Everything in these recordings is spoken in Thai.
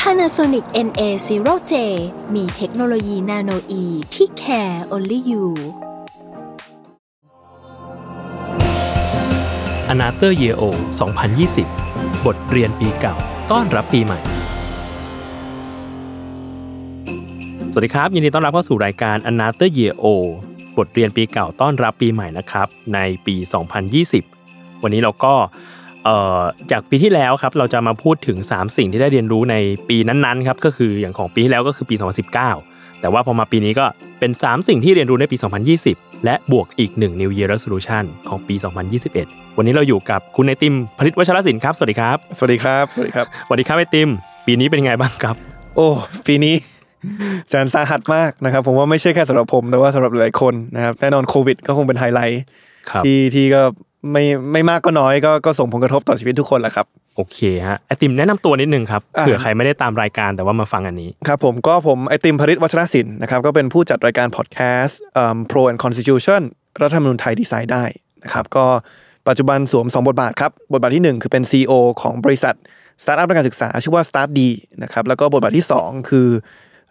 Panasonic NA0J มีเทคโนโลยีนาโนอีที่ care only you a n a t h e r Year O 2020 บทเรียนปีเก่า ต้อนรับปีใหม่ สวัสดีครับ ยินดีต้อนรับเข้าสู่รายการ a n a t h e r Year O บทเรียนปีเก่าต้อนรับปีใหม่นะครับ ในปี 2020 วันนี้เราก็ จากปีที่แล้วครับเราจะมาพูดถึง 3 สิ่งที่ได้เรียนรู้ในปีนั้นๆครับก็คืออย่างของปีที่แล้วก็คือปี 2019 แต่ว่าพอมาปีนี้ก็เป็น 3 สิ่งที่เรียนรู้ในปี 2020 และบวกอีก 1 New Year Resolution ของปี 2021 วันนี้เราอยู่กับคุณไอติมผลิตวัชรศิลป์ครับสวัสดีครับสวัสดีครับสวัสดีครับสวัสดีครับไอติม ปีนี้เป็นไงบ้างครับ โอ้ปีนี้แสนสาหัสมากนะครับ ผมว่าไม่ใช่แค่สำหรับผมแต่ว่าสำหรับหลายคนนะครับแน่นอนโควิดก็คงเป็นไฮไลท์ครับที่ที่ก็ ไม่ไม่มากก็น้อยก็ก็ส่งผลกระทบต่อชีวิตทุกคนแหละครับ โอเคฮะไอติมแนะนำตัวนิดนึงครับอ่าเผื่อใครไม่ได้ตามรายการแต่ว่ามาฟังอันนี้ ครับผมก็ผมไอติมพริษฐ์ วัชรสินธุนะครับก็เป็นผู้จัดรายการพอดแคสต์ Pro and Constitution รัฐธรรมนูญไทยดีไซน์ได้นะครับก็ปัจจุบันสวม 2 บทบาทครับ บทบาทที่ 1 คือเป็น CEO ของบริษัทสตาร์ทอัพด้านการศึกษา ชื่อว่า StartDee นะครับแล้วก็บทบาทที่ 2 คือ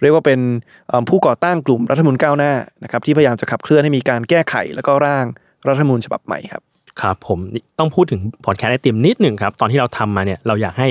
เรียกว่าเป็นเอิ่มผู้ก่อตั้งกลุ่มรัฐธรรมนูญก้าวหน้านะครับที่พยายามจะขับเคลื่อนให้มีการแก้ไข แล้วก็ร่างรัฐธรรมนูญฉบับใหม่ครับ ครับผมต้องพูดถึงพอดแคสต์ไอติมนิดหนึ่งครับ ตอนที่เราทำมาเนี่ยเราอยากให้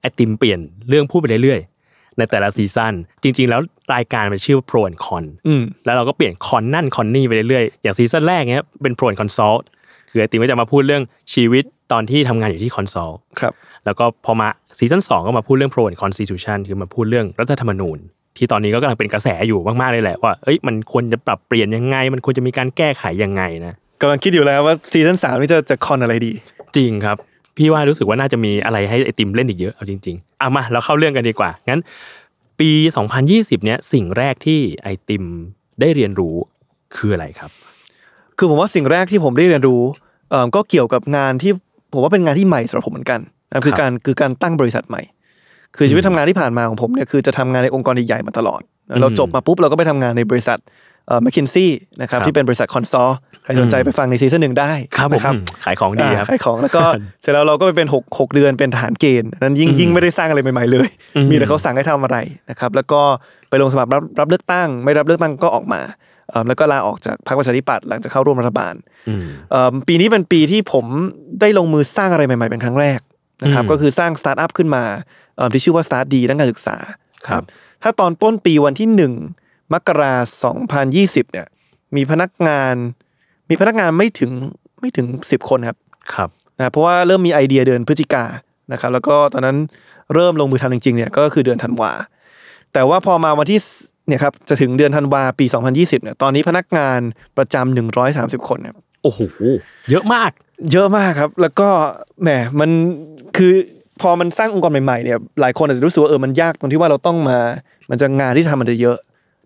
ไอติมเปลี่ยนเรื่องพูดไปเรื่อยๆในแต่ละซีซั่นจริง ๆ แล้วรายการมันชื่อว่า Pro and Con อืมแล้วเราก็เปลี่ยน con นั่น con นี่ไปเรื่อยๆอย่างซีซั่นแรกเนี้ยเป็น Pro and Consult คือไอติมก็จะมาพูดเรื่องชีวิตตอนที่ทำงานอยู่ที่ Consult ครับแล้วก็พอมาซีซั่นสองก็มาพูดเรื่อง Pro and Constitution คือมาพูดเรื่องรัฐธรรมนูญที่ตอนนี้ก็กำลังเป็นกระแสอยู่มากๆเลยแหละว่า เอ้ย มันควรจะปรับเปลี่ยนยังไง มันควรจะมีการแก้ไขยังไงนะ กำลังคิดอยู่แล้วว่าซีซั่นสามนี่จะจะคอนอะไรดี จริงครับ พี่ว่ารู้สึกว่าน่าจะมีอะไรให้ไอติมเล่นอีกเยอะเอาจริงๆเอามาเราเข้าเรื่องกันดีกว่างั้น ปี 2020 เนี้ยสิ่งแรกที่ไอติมได้เรียนรู้คืออะไรครับ คือผมว่าสิ่งแรกที่ผมได้เรียนรู้เอ่อก็เกี่ยวกับงานที่ผมว่าเป็นงานที่ใหม่สำหรับผมเหมือนกันนะครับคือการคือการตั้งบริษัทใหม่ คือชีวิตทำงานที่ผ่านมาของผมเนี่ยคือจะทำงานในองค์กรใหญ่ๆมาตลอด เราจบมาปุ๊บเราก็ไปทำงานในบริษัทเอ่อ McKinsey นะครับครับที่เป็นบริษัทคอนซอล ใครสนใจไปฟังในซีซั่นหนึ่งได้ครับผมนะอืมขายของดีครับอ่าขายของแล้วก็เสร็จแล้วเราก็ไปเป็นหกหกเดือนเป็นทหารเกณฑ์อันนั้นยิ่งยิ่งไม่ได้สร้างอะไรใหม่ๆเลยอืมมีแต่เขาสั่งให้ทำอะไรนะครับแล้วก็ไปลงสมัครรับรับเลือกตั้ง ไม่รับเลือกตั้งก็ออกมาเอิ่มแล้วก็ลาออกจากพรรคประชาธิปัตย์หลังจากเข้าร่วมรัฐบาลอืมเอิ่มปีนี้เป็นปีที่ผมได้ลงมือสร้างอะไรใหม่ๆเป็นครั้งแรกนะครับอืมก็คือสร้างสตาร์ทอัพขึ้นมาเอิ่มที่ชื่อว่า StartDee ด้านการศึกษาครับถ้าตอนต้นปีวันที่หนึ่งมกราสองพันยี่สิบเนี่ยมีพนักงาน มีพนักงานไม่ถึงไม่ถึงสิบคนครับครับนะเพราะว่าเริ่มมีไอเดียเดือนพฤศจิกานะครับ แล้วก็ตอนนั้นเริ่มลงมือทำจริงๆเนี่ยก็คือเดือนธันวาแต่ว่าพอมาวันที่สเนี่ยครับจะถึงเดือนธันวาปี 2020เนี่ยตอนนี้พนักงานประจำ130 คนครับโอ้โหเยอะมาก เยอะมากครับ แล้วก็แหมมันคือพอมันสร้างองค์กรใหม่ๆเนี่ยหลายคนอาจจะรู้สึกว่าเออมันยากตรงที่ว่าเราต้องมา มันจะงานที่ทำมันจะเยอะ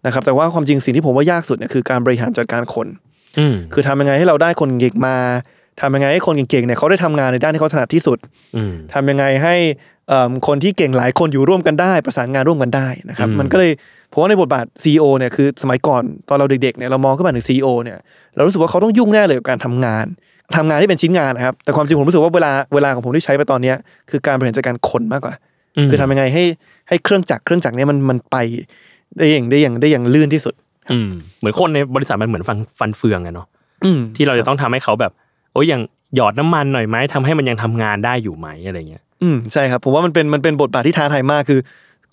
นะครับ แต่ว่าความจริงสิ่งที่ผมว่ายากสุดเนี่ยคือการบริหารจัดการคนอืม คือทำยังไงให้เราได้คนเก่งมาทำยังไงให้คนเก่งๆเนี่ยเขาได้ทำงานในด้านที่เขาถนัดที่สุดอืมทำยังไงให้เอิ่มคนที่เก่งหลายคนอยู่ร่วมกันได้ ประสานงานร่วมกันได้นะครับอืมมันก็เลยผมว่าในบทบาท CEO เนี่ยคือสมัยก่อนตอนเราเด็กๆเนี่ยเรามองขึ้นมาถึง CEO เนี่ยเรารู้สึกว่าเขาต้องยุ่งแน่เลยกับการทำงานทำงานที่เป็นชิ้นงานนะครับ แต่ความจริงผมรู้สึกว่าเวลาเวลาของผมที่ใช้ไปตอนเนี้ยคือการบริหารจัดการคนมากกว่ามคือทำยังไงให้ให้เครื่องจักรเครื่องจักรเนี้ยมันมันไปได้อย่างได้อย่างได้อย่างลื่นที่สุดอืม เหมือนคนในบริษัทมันเหมือนฟันฟันเฟืองอะเนาะอืมที่เราจะต้องทำให้เขาแบบโอ้ยอย่างหยอดน้ำมันหน่อยไหมทำให้มันยังทำงานได้อยู่ไหมอะไรเงี้ยอืมใช่ครับผมว่ามันเป็นมันเป็นบทบาทที่ท้าทายมากคือ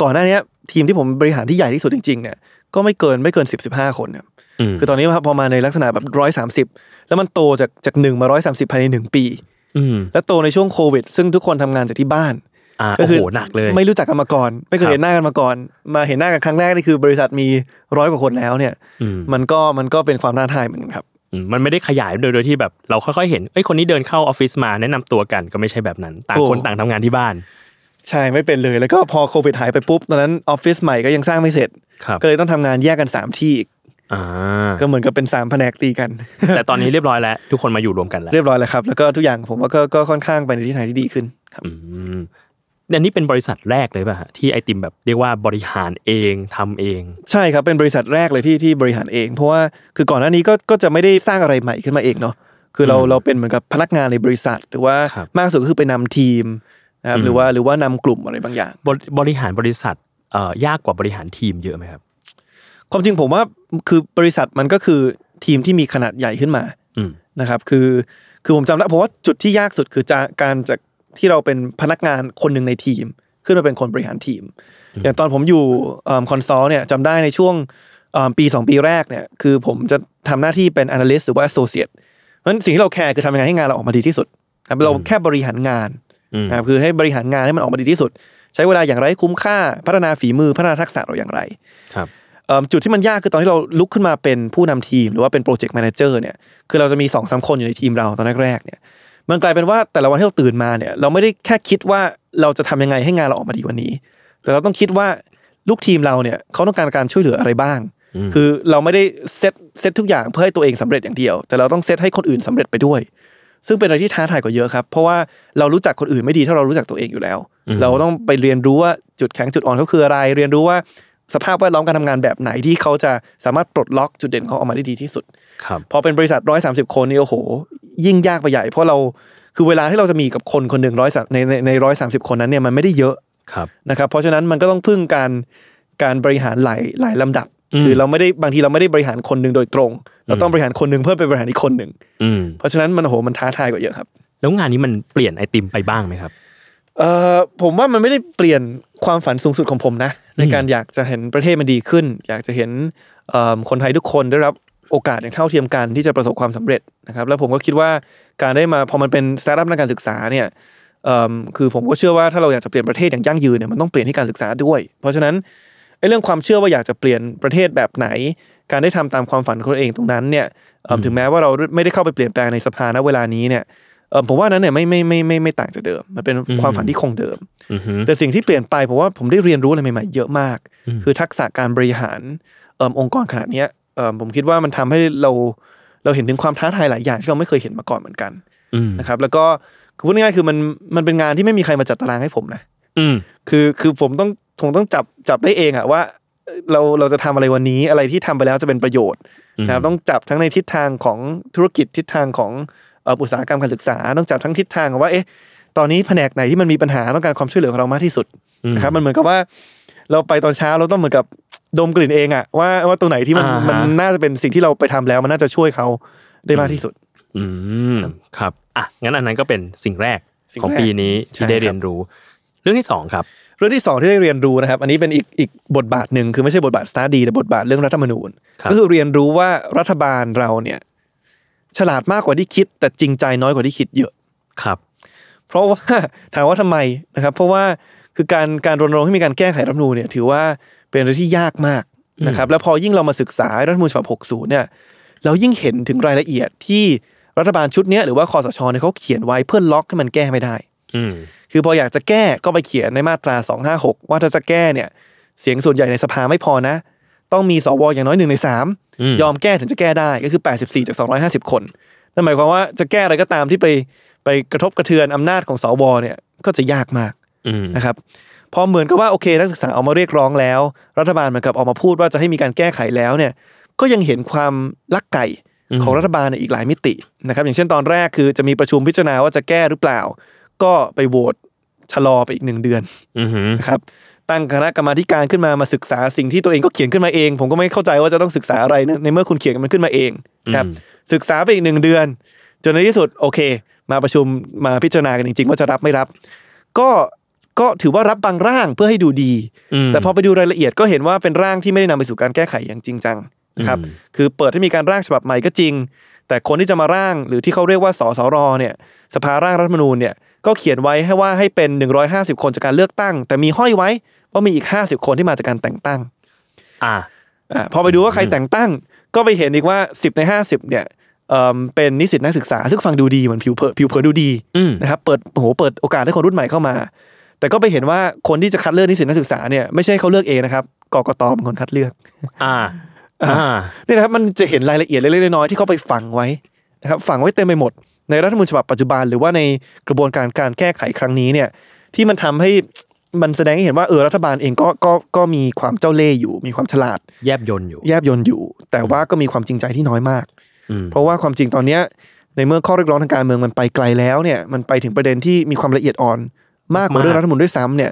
ก่อนหน้าเนี้ยทีมที่ผมบริหารที่ใหญ่ที่สุดจริงๆเนี่ยก็ไม่เกินไม่เกินสิบสิบห้าคนครับอืมคือตอนนี้พอมาในลักษณะแบบร้อยสามสิบแล้วมันโตจากจากหนึ่งมาร้อยสามสิบภายในหนึ่งปีอืมแล้วโตในช่วงโควิด ซึ่งทุกคนทำงานจากที่บ้านอ่า ก็โอ้โหหนักเลย ไม่รู้จักกันมาก่อน ไม่เคครัยบเห็นหน้ากันมาก่อน มาเห็นหน้ากันครั้งแรกนี่คือบริษัทมีร้อยกว่าคนแล้วเนี่ยอืมมันก็มันก็เป็นความท้าทายเหมือนกันครับอืมมันไม่ได้ขยายโดยโดยที่แบบเราค่อยๆเห็นเอ้ยคนนี้เดินเข้าออฟฟิศมาแนะนำตัวกันก็ไม่ใช่แบบนั้น ต่างคนโอ้ต่างทำงานที่บ้าน ใช่ไม่เป็นเลยแล้วก็พอโควิดหายไปปุ๊บตอนนั้นออฟฟิศใหม่ก็ยังสร้างไม่เสร็จครับก็เลยต้องทำงานแยกกัน 3 ที่อีกอ่าก็เหมือนกับเป็น3แผนกตีกัน แต่ตอนนี้เรียบร้อยแล้ว ทุกคนมาอยู่รวมกันแล้ว เรียบร้อยแล้วครับ แล้วก็ทุกอย่างผมว่าก็ก็ค่อนข้างไปในทิศทางที่ดีขึ้นครับ อืมอันนี้เป็นบริษัทแรกเลยป่ะฮะที่ไอติมแบบเรียกว่าบริหารเองทำเอง ใช่ครับเป็นบริษัทแรกเลยที่ที่บริหารเอง เพราะว่าคือก่อนหน้านี้ก็ก็จะไม่ได้สร้างอะไรใหม่ขึ้นมาเองเนาะคือเราอืมเราเป็นเหมือนกับพนักงานในบริษัท หรือว่าครับมากสุดก็คือไปนำทีมนะครับอืมหรือว่าหรือว่านำกลุ่มอะไรบางอย่างบริบริหารบริษัทเอ่อยากกว่าบริหารทีมเยอะไหมครับ ความจริงผมว่าคือบริษัทมันก็คือทีมที่มีขนาดใหญ่ขึ้นมาอืมนะครับ คือคือผมจำได้ผมว่าจุดที่ยากสุดคือจะการจาก ที่เราเป็นพนักงานคนหนึ่งในทีม ขึ้นมาเป็นคนบริหารทีม อย่างตอนผมอยู่คอนซอลเนี่ยจำได้ในช่วงเอิ่มปี 2 ปีแรกเนี่ยคือผมจะทำหน้าที่เป็น analyst หรือว่า associate เพราะฉะนั้นสิ่งที่เราแคร์คือทำยังไงให้งานเราออกมาดีที่สุดนะครับเราแค่บริหารงานอืมนะครับคือให้บริหารงานให้มันออกมาดีที่สุด ใช้เวลาอย่างไรให้คุ้มค่าพัฒนาฝีมือพัฒนาทักษะเราอย่างไรครับเอิ่มจุดที่มันยากคือตอนที่เราลุกขึ้นมาเป็นผู้นำทีม หรือว่าเป็น project manager เนี่ยคือเราจะมีสองสามคนอยู่ในทีมเราตอนแรกๆเนี่ย มันกลายเป็นว่าแต่ละวันที่เราตื่นมาเนี่ย เราไม่ได้แค่คิดว่าเราจะทำยังไงให้งานเราออกมาดีวันนี้ แต่เราต้องคิดว่าลูกทีมเราเนี่ยเขาต้องการการช่วยเหลืออะไรบ้างอืมคือเราไม่ได้เซตเซตทุกอย่างเพื่อให้ตัวเองสำเร็จอย่างเดียว แต่เราต้องเซตให้คนอื่นสำเร็จไปด้วย ซึ่งเป็นอะไรที่ท้าทายกว่าเยอะครับ เพราะว่าเรารู้จักคนอื่นไม่ดีเท่าเรารู้จักตัวเองอยู่แล้ว เราต้องไปเรียนรู้ว่าจุดแข็งจุดอ่อนเขาคืออะไร เรียนรู้ว่าสภาพแวดล้อมการทำงานแบบไหนที่เขาจะสามารถปลดล็อกจุดเด่นของเขาออกมาได้ดีที่สุด ครับ พอเป็นบริษัทร้อยสาคนนี่โอ้โห ยิ่งยากไปใหญ่ เพราะเราคือเวลาที่เราจะมีกับคนคนหนึ่งร้อยในในในร้อยสาคนนั้นเนี่ยมันไม่ได้เยอะครับนะครับ เพราะฉะนั้นมันก็ต้องพึ่งการการบริหารหลายหลายลำดับอืมคือเราไม่ได้บางทีเราไม่ได้บริหารคนหนึ่งโดยตรง เราต้องบริหารคนหนึ่งเพื่อไปบริหารอีกคนหนึ่งอืมเพราะฉะนั้นมันโอ้โหมันท้าทายกว่าเยอะครับ แล้วงานนี้มันเปลี่ยนไอติมไปบ้างไหมครับเอ่อผมว่ามันไม่ได้เปลี่ยนความฝันสูงสุดของผมนะ ในการอยากจะเห็นประเทศมันดีขึ้น อยากจะเห็นเอิ่มคนไทยทุกคนได้รับ โอกาสอย่างเท่าเทียมกันที่จะประสบความสำเร็จนะครับแล้วผมก็คิดว่าการได้มาพอมันเป็นสตาร์ทอัพในการศึกษาเนี่ยเอิ่มคือผมก็เชื่อว่าถ้าเราอยากจะเปลี่ยนประเทศอย่างยั่งยืนเนี่ยมันต้องเปลี่ยนที่การศึกษาด้วย เพราะฉะนั้นไอ้เรื่องความเชื่อว่าอยากจะเปลี่ยนประเทศแบบไหน การได้ทำตามความฝันของตัวเองตรงนั้นเนี่ยเอิ่มถึงแม้ว่าเราไม่ได้เข้าไปเปลี่ยนแปลงในสภาณเวลานี้เนี่ยเอิ่มผมว่านั้นเนี่ยไม่ไม่ไม่ไม่ไม่ต่างจากเดิม มันเป็นความฝันที่คงเดิมอือฮึแต่สิ่งที่เปลี่ยนไปผมว่าผมได้เรียนรู้อะไรใหม่ๆเยอะมาก คือทักษะการบริหารเอิ่มองค์กรขนาดเนี้ยเอิ่ม ผมคิดว่ามันทำให้เราเราเห็นถึงความท้าทายหลายอย่างที่เราไม่เคยเห็นมาก่อนเหมือนกันอืมนะครับ แล้วก็คือพูดง่ายๆคือมันมันเป็นงานที่ไม่มีใครมาจัดตารางให้ผมนะอืมคือคือผมต้องผมต้องจับจับได้เองอะว่าเอ่อเราเราจะทำอะไรวันนี้อะไรที่ทำไปแล้วจะเป็นประโยชน์นะครับต้องจับทั้งในทิศทางของธุรกิจทิศทางของเอ่ออุตสาหกรรมการศึกษา ต้องจับทั้งทิศทางว่า เอ๊ะ ตอนนี้แผนกไหนที่มันมีปัญหาต้องการความช่วยเหลือของเรามากที่สุดนะครับ มันเหมือนกับว่า เราไปตอนเช้าเราต้องเหมือนกับ ดมกลิ่นเองอะว่าว่าตัวไหนที่มันอ่าฮะ มันน่าจะเป็นสิ่งที่เราไปทำแล้ว มันน่าจะช่วยเขาได้มากที่สุด อืมครับอะงั้นอันนั้นก็เป็นสิ่งแรกสิ่งของแรกปีนี้ที่ใช่ได้ครับ เรียนรู้ เรื่องที่สองครับ เรื่องที่สองที่ได้เรียนรู้นะครับ อันนี้เป็นอีกอีกบทบาทหนึ่งคือไม่ใช่บทบาทสตาร์ดีแต่บทบาทเรื่องรัฐธรรมนูญ ครับ ก็คือเรียนรู้ว่ารัฐบาลเราเนี่ย ฉลาดมากกว่าที่คิด แต่จริงใจน้อยกว่าที่คิดเยอะ ครับ เพราะว่า ถามว่าทำไมนะครับ เพราะว่าคือการการรณรงค์ให้มีการแก้ไขรัฐธรรมนูญเนี่ยถือว่า เป็นอะไรที่ยากมากนะครับแล้วพอยิ่งเรามาศึกษารัฐธรรมนูญฉบับ 60 เนี่ยเรายิ่งเห็นถึงรายละเอียดที่รัฐบาลชุดเนี้ยหรือว่าคอสชเนี่ยเขาเขียนไว้เพื่อล็อกให้มันแก้ไม่ได้อืมคือพออยากจะแก้ก็ไปเขียนในมาตรา 256 ว่าถ้าจะแก้เนี่ย เสียงส่วนใหญ่ในสภาไม่พอนะ ต้องมีสวอย่างน้อยหนึ่งในสามอืมยอมแก้ถึงจะแก้ได้ก็คือ 84 จาก 250 คนนั่นหมายความว่าจะแก้อะไรก็ตามที่ไปไปกระทบกระเทือนอำนาจของสวเนี่ยก็จะยากมากอืมนะครับ พอเหมือนกับว่าโอเคนักศึกษาออกมาเรียกร้องแล้ว รัฐบาลเหมือนกับออกมาพูดว่าจะให้มีการแก้ไขแล้วเนี่ยก็ยังเห็นความลักไก่ของรัฐบาลในอีกหลายมิตินะครับ อย่างเช่นตอนแรกคือจะมีประชุมพิจารณาว่าจะแก้หรือเปล่า ก็ไปโหวตชะลอไปอีกหนึ่งเดือนอือฮึนะครับตั้งคณะกรรมาธิการขึ้นมามาศึกษาสิ่งที่ตัวเองก็เขียนขึ้นมาเอง ผมก็ไม่เข้าใจว่าจะต้องศึกษาอะไรในในเมื่อคุณเขียนมันขึ้นมาเองครับศึกษาไปอีกหนึ่งเดือน จนในที่สุดโอเค มาประชุมมาพิจารณากันจริงๆว่าจะรับไม่รับ ก็ ก็ถือว่ารับบางร่างเพื่อให้ดูดีมแต่พอไปดูรายละเอียดก็เห็นว่าเป็นร่างที่ไม่ได้นำไปสู่การแก้ไขอย่างจริงจังนะครับอืมคือเปิดให้มีการร่างฉบับใหม่ก็จริง แต่คนที่จะมาร่างหรือที่เขาเรียกว่าสสรเนี่ยสภาร่างรัฐธรรมนูญเนี่ยก็เขียนไว้ให้ว่าให้เป็น 150 คนจากการเลือกตั้ง แต่มีห้อยไว้ว่ามีอีก 50 คนที่มาจากการแต่งตั้ง อ่าอ่าพอไปดูว่าใครแต่งตั้ง ก็ไปเห็นอีกว่า 10 ใน 50 เนี่ยเอิ่มเป็นนิสิตนักศึกษาซึ่งฟังดูดีเหมือนผิวเผินผิวเผินดูดีอืมนะครับเปิดโอ้โหเปิดโอกาสให้คนรุ่นใหม่เข้ามา แต่ก็ไปเห็นว่าคนที่จะคัดเลือกนิสิตนักศึกษาเนี่ยไม่ใช่เขาเลือกเองนะครับกกตเป็นคนคัดเลือก อ่าอ่านี่นะครับมันจะเห็นรายละเอียดเล็กๆน้อยๆที่เขาไปฝังไว้นะครับฝังไว้เต็มไปหมด ในรัฐธรรมนูญฉบับปัจจุบันหรือว่าในกระบวนการการแก้ไขครั้งนี้เนี่ย ที่มันทำให้มันแสดงให้เห็นว่าเออรัฐบาลเองก็ก็ก็มีความเจ้าเล่ห์อยู่ มีความฉลาด แยบยนต์อยู่ แยบยนต์อยู่ แต่ว่าก็มีความจริงใจที่น้อยมากอืมเพราะว่าความจริงตอนเนี้ยในเมื่อข้อเรียกร้องทางการเมืองมันไปไกลแล้วเนี่ยมันไปถึงประเด็นที่มีความละเอียดอ่อน มากกว่าเรื่องรัฐธรรมนูญด้วยซ้ำเนี่ย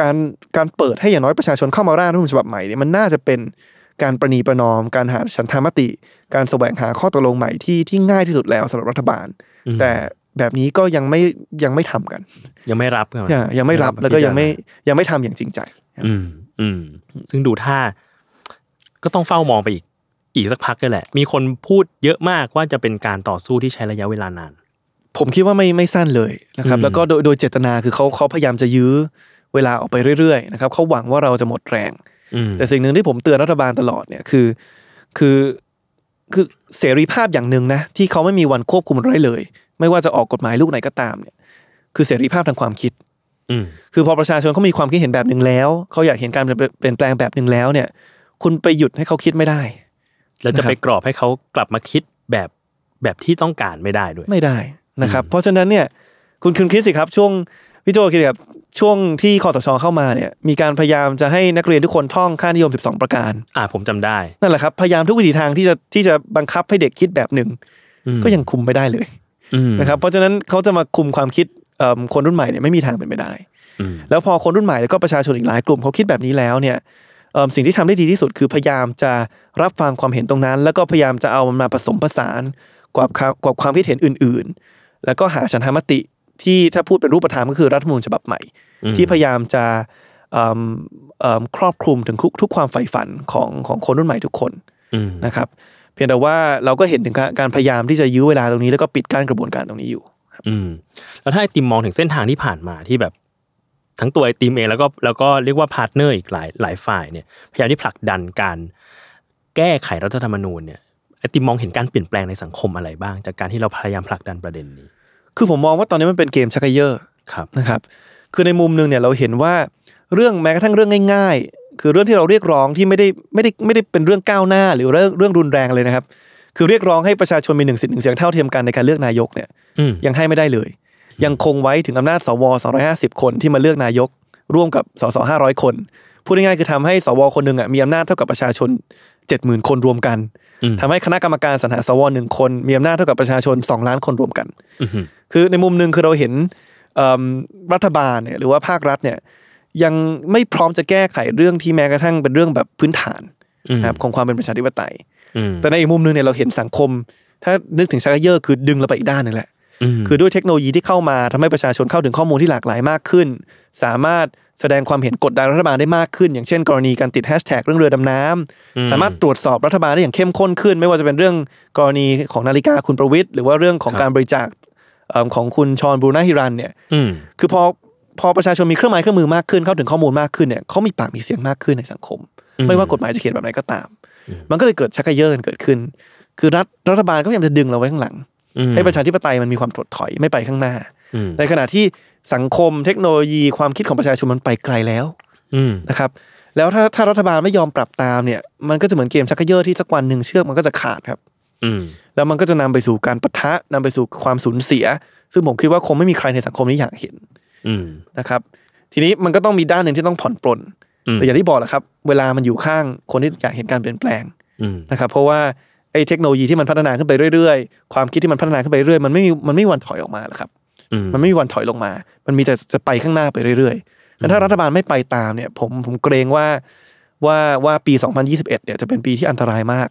การการเปิดให้อย่างน้อยประชาชนเข้ามาร่างรัฐธรรมนูญฉบับใหม่เนี่ยมันน่าจะเป็นการประนีประนอม การหาฉันทามติ การแสวงหาข้อตกลงใหม่ที่ที่ง่ายที่สุดแล้วสำหรับรัฐบาล แต่แบบนี้ก็ยังไม่ยังไม่ทำกัน ยังไม่รับกันยังยังไม่รับแล้วก็ยังไม่ยังไม่ทำอย่างจริงใจอืมอืมซึ่งดูท่าก็ต้องเฝ้ามองไปอีกอีกสักพักเลยแหละ มีคนพูดเยอะมากว่าจะเป็นการต่อสู้ที่ใช้ระยะเวลานาน ผมคิดว่าไม่ไม่สั้นเลยนะครับอืมแล้วก็โดยโดยเจตนาคือเขาเขาพยายามจะยื้อเวลาออกไปเรื่อยๆนะครับเขาหวังว่าเราจะหมดแรงอืมแต่สิ่งหนึ่งที่ผมเตือนรัฐบาลตลอดเนี่ยคือ คือคือเสรีภาพอย่างหนึ่งนะที่เขาไม่มีวันควบคุมได้เลย ไม่ว่าจะออกกฎหมายลูกไหนก็ตามเนี่ยคือเสรีภาพทางความคิดอืมคือพอประชาชนเขามีความคิดเห็นแบบหนึ่งแล้วเขาอยากเห็นการเปลี่ยนเปลี่ยนแปลงแบบหนึ่งแล้วเนี่ย คุณไปหยุดให้เขาคิดไม่ได้ แล้วจะนะครับไปกรอบให้เขากลับมาคิดแบบแบบที่ต้องการไม่ได้ด้วย ไม่ได้ นะครับ เพราะฉะนั้นเนี่ยคุณคุณคิดสิครับช่วงพี่โจคิดสิครับช่วงที่คอสชเข้ามาเนี่ยมีการพยายามจะให้นักเรียนทุกคนท่องค่านิยม 12 ประการ อ่าผมจำได้นั่นแหละครับพยายามทุกวิถีทางที่จะที่จะบังคับให้เด็กคิดแบบหนึ่งอืมก็ยังคุมไม่ได้เลยอืมนะครับเพราะฉะนั้นเขาจะมาคุมความคิดเอิ่มคนรุ่นใหม่เนี่ยไม่มีทางเป็นไปได้อืมแล้วพอคนรุ่นใหม่แล้วก็ประชาชนอีกหลายกลุ่มเขาคิดแบบนี้แล้วเนี่ยเอิ่มสิ่งที่ทำได้ดีที่สุดคือพยายามจะรับฟังความเห็นตรงนั้น แล้วก็พยายามจะเอามันมาผสมผสานกับความกับความคิดเห็นอื่นๆ แล้วก็หาฉันทามติที่ถ้าพูดเป็นรูปธรรมก็คือรัฐธรรมนูญฉบับใหม่อืมที่พยายามจะเอิ่มเอิ่มครอบคลุมถึงทุกทุกความใฝ่ฝันของของคนรุ่นใหม่ทุกคนอืมนะครับ เพียงแต่ว่าเราก็เห็นถึงการการพยายามที่จะยื้อเวลาตรงนี้แล้วก็ปิดกั้นกระบวนการตรงนี้อยู่อืมแล้วถ้าไอติมมองถึงเส้นทางที่ผ่านมาที่แบบ ทั้งตัวไอติมเองแล้วก็แล้วก็เรียกว่า partner อีกหลายหลายฝ่ายเนี่ยพยายามที่ผลักดันการแก้ไขรัฐธรรมนูญเนี่ยไอติมมองเห็นการเปลี่ยนแปลงในสังคมอะไรบ้าง จากการที่เราพยายามผลักดันประเด็นนี้ คือผมมองว่าตอนนี้มันเป็นเกมชักเย่อครับนะครับ คือในมุมหนึ่งเนี่ยเราเห็นว่าเรื่องแม้กระทั่งเรื่องง่าย ๆ คือเรื่องที่เราเรียกร้องที่ไม่ได้ไม่ได้ไม่ได้เป็นเรื่องก้าวหน้าหรือเรื่องเรื่องรุนแรงเลยนะครับ คือเรียกร้องให้ประชาชนมีหนึ่งสิทธิ์หนึ่งเสียงเท่าเทียมกันในการเลือกนายกเนี่ยอืมยังให้ไม่ได้เลย ยังคงไว้ถึงอำนาจสว250 คนที่มาเลือกนายก ร่วมกับสส500 คน พูดง่ายๆคือทำให้สวคนหนึ่งอะมีอำนาจเท่ากับประชาชน70,000คนรวมกันอืมทำให้คณะกรรมการสรรหาสวหนึ่งคนมีอำนาจเท่ากับประชาชน2ล้านคนรวมกันอืมคือในมุมหนึ่งคือเราเห็นเอิ่มรัฐบาลเนี่ยหรือว่าภาครัฐเนี่ยยังไม่พร้อมจะแก้ไขเรื่องที่แม้กระทั่งเป็นเรื่องแบบพื้นฐานอืมนะครับของความเป็นประชาธิปไตยอืมแต่ในอีกมุมหนึ่งเนี่ยเราเห็นสังคม ถ้านึกถึงชักเยอร์คือดึงเราไปอีกด้านหนึ่งแหละมคือด้วยเทคโนโลยีที่เข้ามาทำให้ประชาชนเข้าถึงข้อมูลที่หลากหลายมากขึ้น สามารถ แสดงความเห็นกดดันรัฐบาลได้มากขึ้น อย่างเช่น กรณีการติดแฮชแท็กเรื่องเรือดำน้ำสามารถตรวจสอบรัฐบาลได้อย่างเข้มข้นขึ้น ไม่ว่าจะเป็นเรื่องกรณีของนาฬิกาคุณประวิทย์หรือว่าเรื่องของการบริจาคเอิ่มของคุณชอนบรูนาฮิรันเนี่ยอืมคือพอพอประชาชนมีเครื่องไม้เครื่องมือมากขึ้นเข้าถึงข้อมูลมากขึ้นเนี่ยเขามีปากมีเสียงมากขึ้นในสังคมอืมไม่ว่ากฎหมายจะเขียนแบบไหนก็ตาม มันก็เลยเกิดชักกระเยอะกันเกิดขึ้น คือรัฐรัฐบาลก็พยายามจะดึงเราไว้ข้างหลังอืมให้ประชาธิปไตยมันมีความถดถอยไม่ไปข้างหน้าอืมในขณะที่ สังคมเทคโนโลยีความคิดของประชาชนมันไปไกลแล้วอืมนะครับ แล้วถ้าถ้ารัฐบาลไม่ยอมปรับตามเนี่ย มันก็จะเหมือนเกมชักกระเยอะที่สักวันหนึ่งเชือกมันก็จะขาดครับอืมแล้วมันก็จะนำไปสู่การปะทะนำไปสู่ความสูญเสีย ซึ่งผมคิดว่าคงไม่มีใครในสังคมนี้อยากเห็นอืมนะครับ ทีนี้มันก็ต้องมีด้านหนึ่งที่ต้องผ่อนปลนอืมแต่อย่างที่บอกแหละครับ เวลามันอยู่ข้างคนที่อยากเห็นการเปลี่ยนแปลงอืมนะครับ เพราะว่าไอ้เทคโนโลยีที่มันพัฒนาขึ้นไปเรื่อยๆ ความคิดที่มันพัฒนาขึ้นไปเรื่อยๆมันไม่มีมันไม่มีวันถอยออกมาหรอกครับอื มมันไม่มีวันถอยลงมา มันมีแต่จะไปข้างหน้าไปเรื่อยๆแล้วถ้ารัฐบาลไม่ไปตามเนี่ย ผมผมเกรงว่าว่าว่าปี 2021 เนี่ยจะเป็นปีที่อันตรายมาก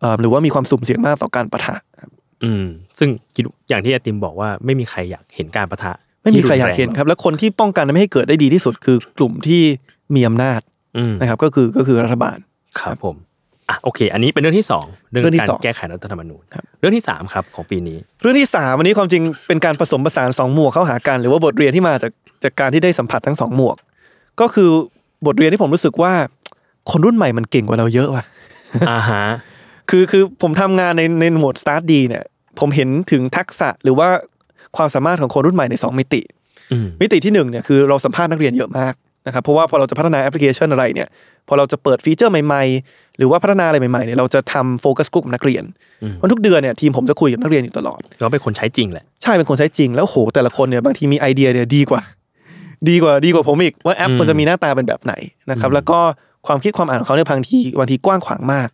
เอ่อหรือว่ามีความสุ่มเสี่ยงมากต่อการปะทะครับอืม ซึ่งคิดอย่างที่ไอติมบอกว่าไม่มีใครอยากเห็นการประทะ ไม่มีใครอยากที่เห็นแงครับ แล้วคนที่ป้องกันไม่ให้เกิดได้ดีที่สุดคือกลุ่มที่มีอำนาจอืมนะครับ ก็คือก็คือรัฐบาลครับผม อะโอเค อันนี้เป็นเรื่องที่สองเรื่องเรื่องที่การสองแก้ไขรัฐธรรมนูญครับเรื่องที่สามครับของปีนี้ เรื่องที่สามวันนี้ความจริงเป็นการผสมผสานสองหมวกเข้าหากันหรือว่าบทเรียนที่มาจากจากการที่ได้สัมผัสทั้งสองหมวก ก็คือบทเรียนที่ผมรู้สึกว่า คนรุ่นใหม่มันเก่งกว่าเราเยอะว่ะอ่าฮะคือคือผมทำงานในในหมวก StartDee เนี่ย ผมเห็นถึงทักษะหรือว่าความสามารถของคนรุ่นใหม่ในสองมิติอืมมิติที่หนึ่งเนี่ยคือเราสัมภาษณ์นักเรียนเยอะมากนะครับเพราะว่าพอเราจะพัฒนาแอปพลิเคชันอะไรเนี่ย พอเราจะเปิด feature ใหม่ๆ หรือว่าพัฒนาอะไรใหม่ๆเนี่ยเราจะทำ focus group นักเรียนเพราะทุกเดือนเนี่ยทีมผมจะคุยกับนักเรียนอยู่ตลอดก็เป็นคนใช้จริงแหละใช่เป็นคนใช้จริงแล้วโหแต่ละคนเนี่ยบางทีมีไอเดียเนี่ยดีกว่า ดีกว่าดีกว่าผมอีกว่าแอปอืมมันจะมีหน้าตาเป็นแบบไหนนะครับแล้วก็ความคิดความอ่านของเขาเนี่ยบางทีบางทีกว้างขวางมาก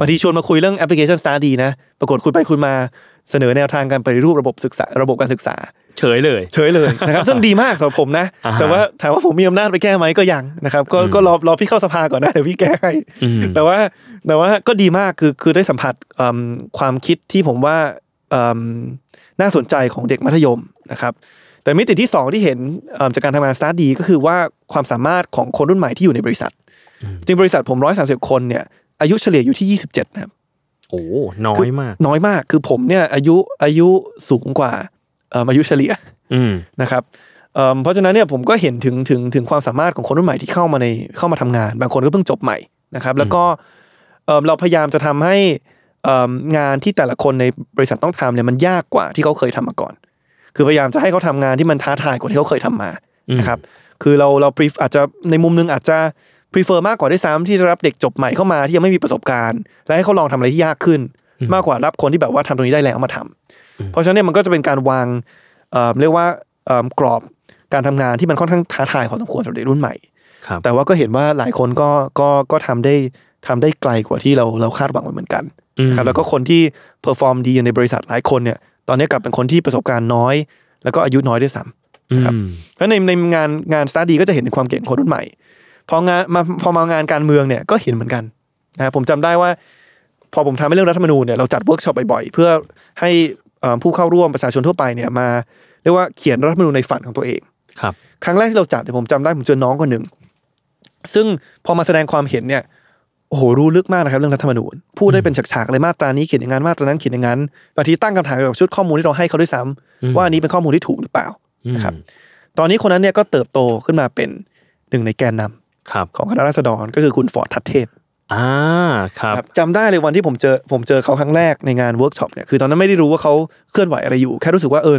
บางทีชวนมาคุยเรื่องแอปพลิเคชันสตาร์ดีนะปรากฏคุยไปคุยมาเสนอแนวทางการปฏิรูประบบศึกษา ระบบการศึกษา เฉยเลย เฉยเลยนะครับซึ่งดีมากสำหรับผมนะอ่าฮะแต่ว่าถามว่าผมมีอำนาจไปแก้ไหมก็ยังนะครับ ก็อืมก็รอรอพี่เข้าสภาก่อนนะเดี๋ยวพี่แก้ให้อืมแต่ว่าแต่ว่าก็ดีมากคือคือได้สัมผัสเอิ่มความคิดที่ผมว่าเอิ่มน่าสนใจของเด็กมัธยมนะครับ แต่มิติที่สองที่เห็นเอิ่มจากการทำงานสตาร์ดีก็คือว่าความสามารถของคนรุ่นใหม่ที่อยู่ในบริษัท จริงบริษัทผมร้อยสาสิบคนเนี่ยอายุเฉลี่ยอยู่ที่ยี่สิบเจ็ดนะครับโอ้น้อยมาก น้อยมากคือผมเนี่ยอายุอายุสูงกว่าเอิ่มอายุเฉลี่ยอืมนะครับเอิ่มเพราะฉะนั้นเนี่ยผมก็เห็นถึงถึงถึงความสามารถของคนรุ่นใหม่ที่เข้ามาในเข้ามาทำงาน บางคนก็เพิ่งจบใหม่นะครับ แล้วก็เอิ่มเราพยายามจะทำให้เอิ่มงานที่แต่ละคนในบริษัทต้องทำเนี่ยมันยากกว่าที่เขาเคยทำมาก่อน คือพยายามจะให้เขาทำงานที่มันท้าทายกว่าที่เขาเคยทำมาอืมนะครับ คือเราเรา pref- อาจจะในมุมหนึงอาจจะ prefer มากกว่าด้วยซ้ำที่จะรับเด็กจบใหม่เข้ามาที่ยังไม่มีประสบการณ์ และให้เขาลองทำอะไรที่ยากขึ้น มากกว่ารับคนที่แบบว่าทำตรงนี้ได้แล้วมาทำ เพราะฉะนั้นเนี่ยมันก็จะเป็นการวางเอ่อเรียกว่าเอิ่มกรอบการทำงานที่มันค่อนข้างท้าทายพอสมควรสำหรับเด็กรุ่นใหม่ครับแต่ว่าก็เห็นว่าหลายคนก็ก็ก็ทำได้ทำได้ไกลกว่าที่เราเราคาดหวังไว้เหมือนกันอืมนะครับแล้วก็คนที่ perform ดีอยู่ในบริษัทหลายคนเนี่ย ตอนนี้กลับเป็นคนที่ประสบการณ์น้อย แล้วก็อายุน้อยด้วยซ้ำครับอืมเพราะในในงานงาน StartDee ก็จะเห็นถึงความเก่งของคนรุ่นใหม่พองานมาพอมางานการเมืองเนี่ยก็เห็นเหมือนกันนะครับผมจำได้ว่า พอผมทำเรื่องรัฐธรรมนูญเนี่ยเราจัดเวิร์กช็อปบ่อยๆเพื่อให้เอ่อ ผู้เข้าร่วมประชาชนทั่วไปเนี่ยมาเรียกว่าเขียนรัฐธรรมนูญในฝันของตัวเองครับ ครั้งแรกที่เราจัดเนี่ยผมจำได้ผมเจอน้องคนหนึ่งซึ่งพอมาแสดงความเห็นเนี่ยโอ้โหรู้ลึกมากนะครับเรื่องรัฐธรรมนูญพูดได้เป็นฉากๆเลยมาตรานี้เขียนอย่างนั้นมาตรานั้นเขียนอย่างนั้นบางทีตั้งคำถามเกี่ยวกับชุดข้อมูลที่เราให้เขาด้วยซ้ำอืมว่าอันนี้เป็นข้อมูลที่ถูกหรือเปล่าอืมนะครับตอนนี้คนนั้นเนี่ยก็เติบโตขึ้นมาเป็นหนึ่งในแกนนำครับของคณะราษฎรก็คือคุณฟอร์ดทัตเทพ อ่าครับครับจำได้เลยวันที่ผมเจอผมเจอเขาครั้งแรกในงานเวิร์กช็อปเนี่ยคือตอนนั้นไม่ได้รู้ว่าเขาเคลื่อนไหวอะไรอยู่ แค่รู้สึกว่าเออ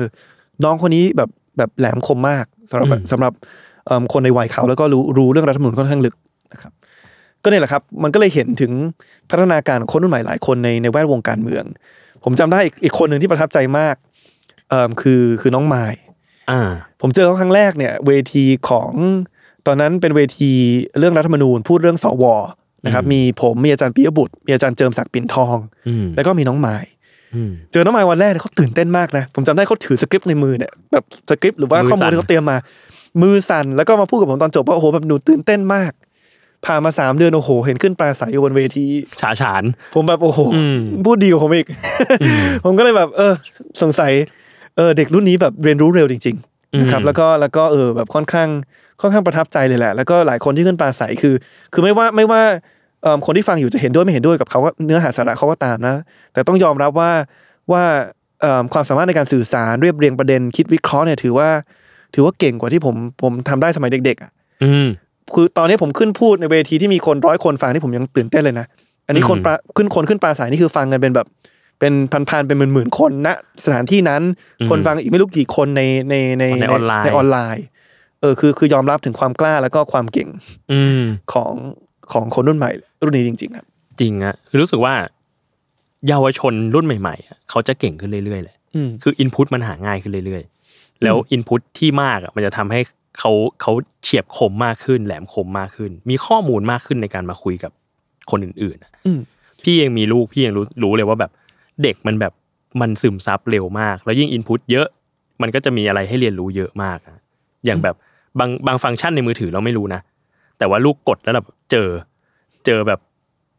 น้องคนนี้แบบแบบแหลมคมมากสำหรับอืมสำหรับเอิ่มคนในวัยเขาแล้วก็รู้รู้เรื่องรัฐธรรมนูญค่อนข้างลึกนะครับ ก็เนี่ยแหละครับ มันก็เลยเห็นถึงพัฒนาการของคนรุ่นใหม่หลายคนในในแวดวงการเมือง ผมจำได้อีกอีกคนหนึ่งที่ประทับใจมากเอ่อคือคือน้องมายด์อ่าผมเจอเขาครั้งแรกเนี่ย เวทีของตอนนั้นเป็นเวทีเรื่องรัฐธรรมนูญ พูดเรื่องสว นะครับอืมมีผมมีอาจารย์ปิยบุตรมีอาจารย์เจิมศักดิ์ปิ่นทองอืมแล้วก็มีน้องไม้อืมเจอน้องไม้วันแรกเนี่ยเขาตื่นเต้นมากนะผมจำได้เขาถือสคริปต์ในมือเนี่ยแบบสคริปต์หรือว่ามือข้อมูลสั่นที่เขาเตรียมมา มือสั่นแล้วก็มาพูดกับผมตอนจบว่าโอ้โหแบบหนูตื่นเต้นมากผ่านมาสามเดือนโอ้โห เห็นขึ้นปลาใสอยู่บนเวทีฉาฉาน ผมแบบโอ้โหอืมพูดดีกว่าผมอีก ผมก็เลยแบบ เออ สงสัยเออเด็กรุ่นนี้แบบเรียนรู้เร็วจริงๆนะครับอืมแล้วก็แล้วก็เออแบบค่อนข้างค่อนข้างประทับใจเลยแหละ แล้วก็หลายคนที่ขึ้นปลาใสคือ คือไม่ว่าไม่ว่าเอิ่ม คนที่ฟังอยู่จะเห็นด้วยไม่เห็นด้วยกับเขาว่าเนื้อหาสาระเขาก็ตามนะ แต่ต้องยอมรับว่าว่าเอิ่มความสามารถในการสื่อสารเรียบเรียงประเด็นคิดวิเคราะห์เนี่ยถือว่า ถือว่าเก่งกว่าที่ผมผมทำได้สมัยเด็ก ๆ อะอืมคือตอนนี้ผมขึ้นพูดในเวทีที่มีคนร้อยคนฟังที่ผมยังตื่นเต้นเลยนะอันนี้คนอืมปลาขึ้นคนขึ้นปลาสายนี่คือฟังกันเป็นแบบ เป็นพันๆเป็นหมื่นๆคนณสถานที่นั้น คนฟังอีกไม่รู้กี่คนในในในในออนไลน์ในออนไลน์ เออคือคือยอมรับถึงความกล้าแล้วก็ความเก่ง อืมของของคนรุ่นใหม่ รุ่นนี้จริงๆครับจริงอะคือรู้สึกว่า เยาวชนรุ่นใหม่ๆอะเขาจะเก่งขึ้นเรื่อยๆแหละอืมคืออินพุตมันหาง่ายขึ้นเรื่อยๆ แล้วอินพุตที่มากอะมันจะทำให้เขาเขาเฉียบคมมากขึ้น แหลมคมมากขึ้น มีข้อมูลมากขึ้นในการมาคุยกับคนอื่นๆอะอืมพี่เองมีลูกพี่ยังรู้รู้เลยว่าแบบเด็กมันแบบมันซึมซับเร็วมาก แล้วยิ่ง input เยอะ มันก็จะมีอะไรให้เรียนรู้เยอะมากอะอย่างแบบบางบางฟังก์ชันในมือถือเราไม่รู้นะแต่ว่าลูกกดแล้วแบบเจอ เจอแบบ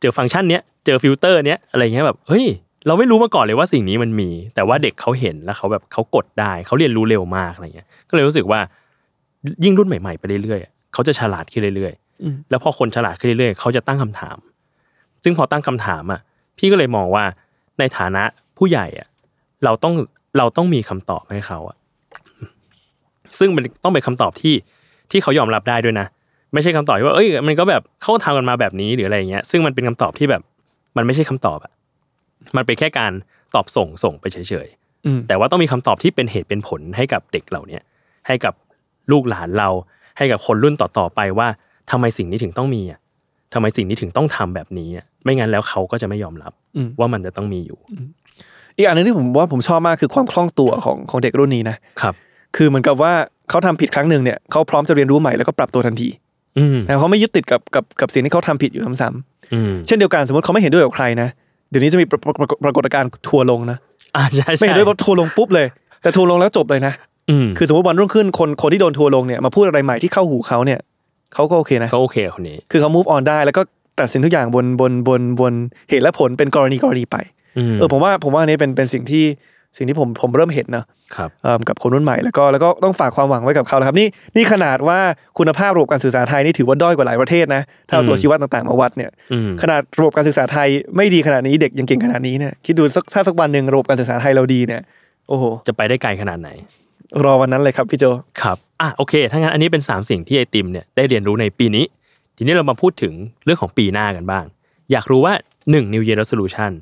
เจอฟังก์ชันเนี้ยเจอฟิลเตอร์เนี้ยอะไรเงี้ยแบบเฮ้ยเราไม่รู้มาก่อนเลยว่าสิ่งนี้มันมี แต่ว่าเด็กเขาเห็นแล้วเขาแบบเขากดได้เขาเรียนรู้เร็วมากอะไรเงี้ย ก็เลยรู้สึกว่ายิ่งรุ่นใหม่ๆไปเรื่อยๆอะเขาจะฉลาดขึ้นเรื่อยอืมๆแล้วพอคนฉลาดขึ้นเรื่อยๆเขาจะตั้งคำถาม ซึ่งพอตั้งคำถามอะ พี่ก็เลยมองว่าในฐานะผู้ใหญ่อะ เราต้องเราต้องมีคำตอบให้เขาอะซึ่งมันต้องเป็นคำตอบที่ที่เขายอมรับได้ด้วยนะ ไม่ใช่คำตอบที่ว่าเอ้ยมันก็แบบเขาทำกันมาแบบนี้หรืออะไรเงี้ยซึ่งมันเป็นคำตอบที่แบบ มันไม่ใช่คำตอบอะมันเป็นแค่การตอบส่งส่งไปเฉยๆอืมแต่ว่าต้องมีคำตอบที่เป็นเหตุเป็นผลให้กับเด็กเหล่าเนี้ยให้กับลูกหลานเรา ให้กับคนรุ่นต่อๆไปว่าทำไมสิ่งนี้ถึงต้องมีอะทำไมสิ่งนี้ถึงต้องทำแบบนี้อะไม่งั้นแล้วเขาก็จะไม่ยอมรับอืมว่ามันจะต้องมีอยู่ อีกอันหนึงที่ผมว่าผมชอบมากคือความคล่องตัวของของเด็กรุ่นนี้นะครับ คือเหมือนกับว่าเขาทำผิดครั้งหนึ่งเนี่ยเขาพร้อมจะเรียนรู้ใหม่แล้วก็ปรับตัวทันทีอืม นะเขาไม่ยึดติดกับกับกับสิ่งที่เขาทำผิดอยู่ซ้ำอืมๆเช่นเดียวกันสมมติเขาไม่เห็นด้วยกับใครนะเดี๋ยวนี้จะมีปรปรปรากฏการณ์ทัวร์ลงนะอ่าใช่ไม่ใช่เห็นด้วยว่าทัวร์ลงปุ๊บเลย แต่ทัวร์ลงแล้วจบเลยนะอืมคือสมมติวันรุ่งขึ้นคนคนที่โดนทัวร์ลงเนี่ยมาพูดอะไรใหม่ที่เข้าหูเขาเนี่ยเขาก็โอเคนะเขาโอเคกับคนนี้คือเขา move on ได้แล้วก็ตัดสินทุกอย่างบนบนบนบนเหตุและผลเป็นกรณีกรณีไปอืมเออผมว่าผมว่าอันนี้เป็นเป็นสิ่งที่ สิ่งที่ผมผมเริ่มเห็นนะครับเอิ่มกับคนรุ่นใหม่แล้วก็แล้วก็ต้องฝากความหวังไว้กับเขาแล้วครับนี่นี่ขนาดว่าคุณภาพระบบการศึกษาไทยนี่ถือว่าด้อยกว่าหลายประเทศนะถ้าเอาตัวชี้วัดต่างๆมาวัดเนี่ยอืมขนาดระบบการศึกษาไทยไม่ดีขนาดนี้เด็กยังเก่งขนาดนี้เนี่ยคิดดูสักถ้าสักวันหนึ่งระบบการศึกษาไทยเราดีเนี่ยโอ้โหจะไปได้ไกลขนาดไหน รอวันนั้นเลยครับพี่โจครับอะโอเคถ้างั้นอันนี้เป็น 3 สิ่งที่ไอติมเนี่ยได้เรียนรู้ในปีนี้ ทีนี้เรามาพูดถึงเรื่องของปีหน้ากันบ้าง อยากรู้ว่า 1 New Year Resolution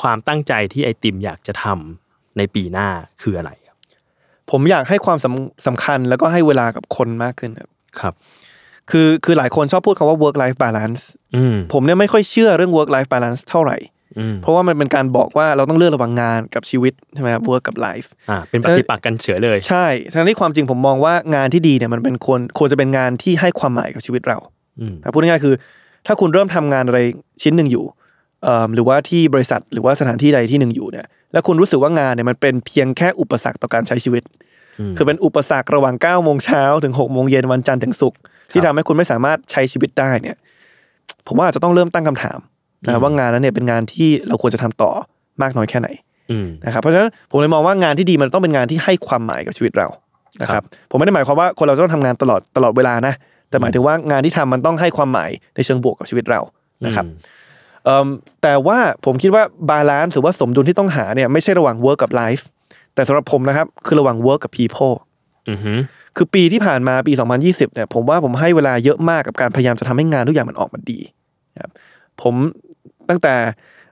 ความตั้งใจที่ไอติมอยากจะทำ ในปีหน้าคืออะไรครับผมอยากให้ความสำสำคัญแล้วก็ให้เวลากับคนมากขึ้นครับครับคือคือหลายคนชอบพูดคำว่า work life balance อืมผมเนี่ยไม่ค่อยเชื่อเรื่อง work life balance เท่าไหร่อืมเพราะว่ามันเป็นการบอกว่าเราต้องเลือกระหว่างงานกับชีวิตใช่ไหมครับ work กับ life อ่าเป็นปฏิปักษ์กันเฉยเลย ใช่ทั้งที่ความจริงผมมองว่างานที่ดีเนี่ยมันเป็นควรควรจะเป็นงานที่ให้ความหมายกับชีวิตเราอืมนะพูดง่ายๆคือ ถ้าคุณเริ่มทำงานอะไรชิ้นหนึ่งอยู่เอิ่มหรือว่าที่บริษัทหรือว่าสถานที่ใดที่หนึ่งอยู่เนี่ย แล้วคุณรู้สึกว่างานเนี่ยมันเป็นเพียงแค่อุปสรรคต่อการใช้ชีวิต คือเป็นอุปสรรคระหว่าง9ก้าโมงเช้าถึง6กโมงเย็นวันจันทร์ถึงศุกร์ที่ทำให้คุณไม่สามารถใช้ชีวิตได้เนี่ย ผมว่าอาจจะต้องเริ่มตั้งคำถามนะครับว่างานนั้นเนี่ยเป็นงานที่เราควรจะทำต่อมากน้อยแค่ไหนอืมนะครับเพราะฉะนั้นผมเลยมองว่างานที่ดีมันต้องเป็นงานที่ให้ความหมายกับชีวิตเรานะคครัรับบผมไม่ได้หมายความว่าคนเราจะต้องทำงานตลอดตลอดเวลานะแต่หมายถึงว่างานที่ทำมันต้องให้ความหมายในเชิงบวกกับชีวิตเรานะครับเอิ่ม แต่ว่าผมคิดว่า balance หรือว่าสมดุลที่ต้องหาเนี่ยไม่ใช่ระหว่าง work กับ life แต่สำหรับผมนะครับ คือระหว่าง work กับ people อือหือคือปีที่ผ่านมาปี 2020เนี่ยผมว่าผมให้เวลาเยอะมากกับการพยายามจะทำให้งานทุกอย่างมันออกมาดีนะครับผมตั้งแต่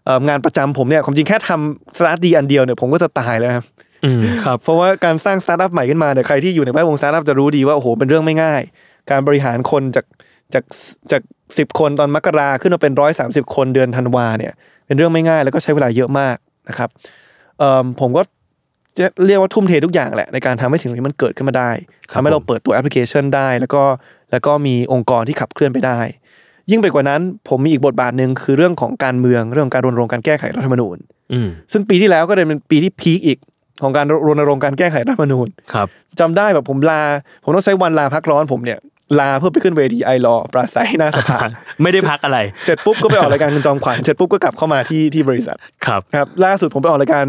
เอ่องานประจำผมเนี่ยความจริงแค่ทำ StartDee อันเดียวเนี่ยผมก็จะตายแล้วครับอืมครับเพราะว่าการสร้างสตาร์ทอัพใหม่ขึ้นมาเนี่ยใครที่อยู่ในแวดวงสตาร์ทอัพจะรู้ดีว่าโอ้โหเป็นเรื่องไม่ง่าย การบริหารคนจาก จากจากสิบคนตอนมกราขึ้นมาเป็นร้อยสามสิบคนเดือนธันวาเนี่ย เป็นเรื่องไม่ง่ายแล้วก็ใช้เวลาเยอะมากนะครับเอ่อผมก็จะเรียกว่าทุ่มเททุกอย่างแหละ ในการทำให้สิ่งนี้มันเกิดขึ้นมาได้ครับทำให้เราผมเปิดตัวแอปพลิเคชันได้ แล้วก็แล้วก็มีองค์กรที่ขับเคลื่อนไปได้ ยิ่งไปกว่านั้นผมมีอีกบทบาทหนึ่งคือเรื่องของการเมืองเรื่องของการรณรงค์การแก้ไขรัฐธรรมนูญอืมซึ่งปีที่แล้วก็เลยเป็นปีที่พีคอีกของการรณรงค์การแก้ไขรัฐธรรมนูญครับจำได้แบบผมลา ผมต้องใช้วันลาพักร้อนผมเนี่ย ลาเพื่อไปขึ้นเวทีไอรอปราศัยหน้าสภาไม่ได้พักอะไร เสร็จปุ๊บก็ไปออกรายการคุณจอมขวัญเสร็จปุ๊บก็กลับเข้ามาที่ที่บริษัทครับครับล่าสุดผมไปออกรายการ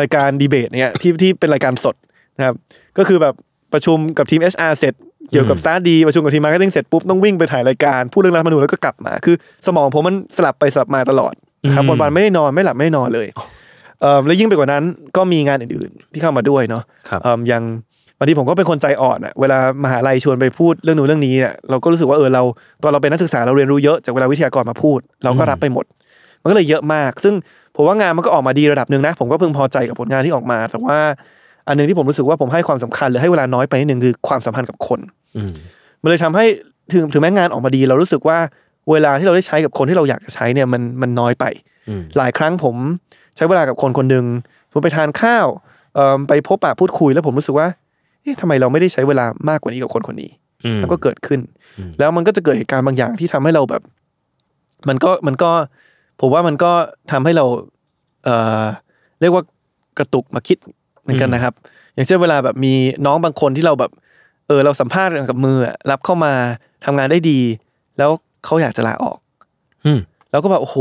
รายการดีเบตเนี่ยที่ที่เป็นรายการสดนะครับก็คือแบบประชุมกับทีม HR เสร็จเกี่ยวกับอืมสตาร์ดีประชุมกับทีม marketing เสร็จปุ๊บต้องวิ่งไปถ่ายรายการพูดเรื่องรัฐธรรมนูญแล้วก็กลับมา คือ สมองผมมันสลับไปสลับมาตลอดครับวันๆไม่ได้นอนไม่หลับไม่ได้นอนเลยเอ่อแล้วยิ่งไปกว่านั้นก็มีงานอื่นๆที่เข้ามาด้วยเนาะครับเอิ่มอย่าง บางทีผมก็เป็นคนใจอ่อนอะเวลามหาลัยชวนไปพูดเรื่องนู้นเรื่องนี้เนี่ยเราก็รู้สึกว่าเออเราตอนเราเป็นนักศึกษาเราเรียนรู้เยอะจากเวลาวิทยากรมาพูด เราก็รับไปหมด มันก็เลยเยอะมาก ซึ่งผมว่างานมันก็ออกมาดีระดับหนึ่งนะ ผมก็พึงพอใจกับผลงานที่ออกมา แต่ว่าอันหนึงที่ผมรู้สึกว่าผมให้ความสำคัญหรือให้เวลาน้อยไปนิดหนึ่งคือความสัมพันธ์กับคนอืมมันเลยทำให้ถึงถึงแม้งานออกมาดี เรารู้สึกว่าเวลาที่เราได้ใช้กับคนที่เราอยากจะใช้เนี่ยมันมันน้อยไปอืมหลายครั้งผมใช้เวลากับคนคนหนึ่งผมไปทานข้าวเอิ่มไปพบปะพูดคุยแล้วผมรู้สึกว่า เอ๊ะทำไมเราไม่ได้ใช้เวลามากกว่านี้กับคนคนนี้อืมแล้วก็เกิดขึ้นอืมแล้วมันก็จะเกิดเหตุการณ์บางอย่างที่ทำให้เราแบบ มันก็มันก็ ผมว่ามันก็ทำให้เราเอ่อเรียกว่ากระตุกมาคิดเหมือนกันนะครับ อย่างเช่นเวลาแบบมีน้องบางคนที่เราแบบ เออเราสัมภาษณ์กันกับมืออะรับเข้ามาทำงานได้ดี แล้วเขาอยากจะลาออก อืมแล้วก็แบบโอ้โห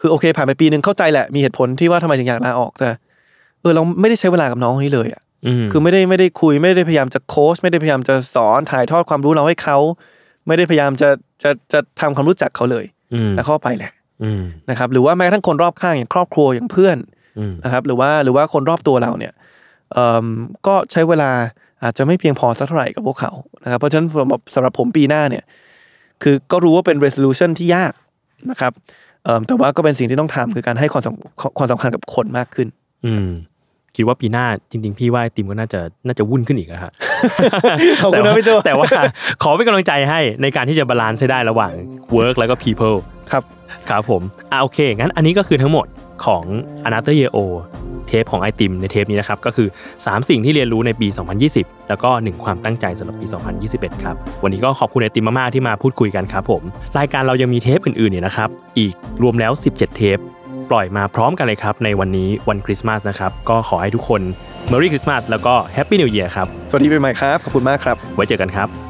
คือโอเค ผ่านไปปีหนึ่งเข้าใจแหละมีเหตุผลที่ว่าทำไมถึงอยากลาออกแต่เออเราไม่ได้ใช้เวลากับน้องคนนี้เลยอะอืม คือไม่ได้ไม่ได้คุยไม่ได้พยายามจะโค้ชไม่ได้พยายามจะสอนถ่ายทอดความรู้เราให้เขาไม่ได้พยายามจะจะจะทำความรู้จักเขาเลยอืมแต่เข้าไปแหละอืมนะครับ หรือว่าแม้กระทั่งคนรอบข้างอย่างครอบครัวอย่างเพื่อนอืมนะครับ หรือว่าหรือว่าคนรอบตัวเราเนี่ยเอ่อก็ใช้เวลาอาจจะไม่เพียงพอสักเท่าไหร่กับพวกเขานะครับ เพราะฉะนั้นสำหรับสำหรับผมปีหน้าเนี่ย คือก็รู้ว่าเป็น resolution ที่ยากนะครับเอิ่มแต่ว่าก็เป็นสิ่งที่ต้องทำคือการให้ความสำความสำคัญกับคนมากขึ้น อืม คิดว่าปีหน้าจริง ๆ พี่ว่าไอติมก็น่าจะน่าจะวุ่นขึ้นอีกอะฮะขอบคุณนะพี่โจแต่ว่าขอเป็นกำลังใจให้ในการที่จะ balance ให้ได้ระหว่าง work แล้วก็ people ครับครับผมอ่าโอเค งั้นอันนี้ก็คือทั้งหมดของ a n a t h e r Year O เทปของไอติมในเทปนี้นะครับ ก็คือ 3 สิ่งที่เรียนรู้ในปี 2020 แล้วก็ 1 ความตั้งใจสำหรับปี 2021 ครับ วันนี้ก็ขอบคุณไอติมมากๆที่มาพูดคุยกันครับผม รายการเรายังมีเทปอื่นๆเนี่ยนะครับ อีกรวมแล้ว 17 เทป ปล่อยมาพร้อมกันเลยครับ ในวันนี้วันคริสต์มาสนะครับ ก็ขอให้ทุกคน Merry Christmas แล้วก็ Happy New Year ครับ สวัสดีปีใหม่ครับ ขอบคุณมากครับ ไว้เจอกันครับ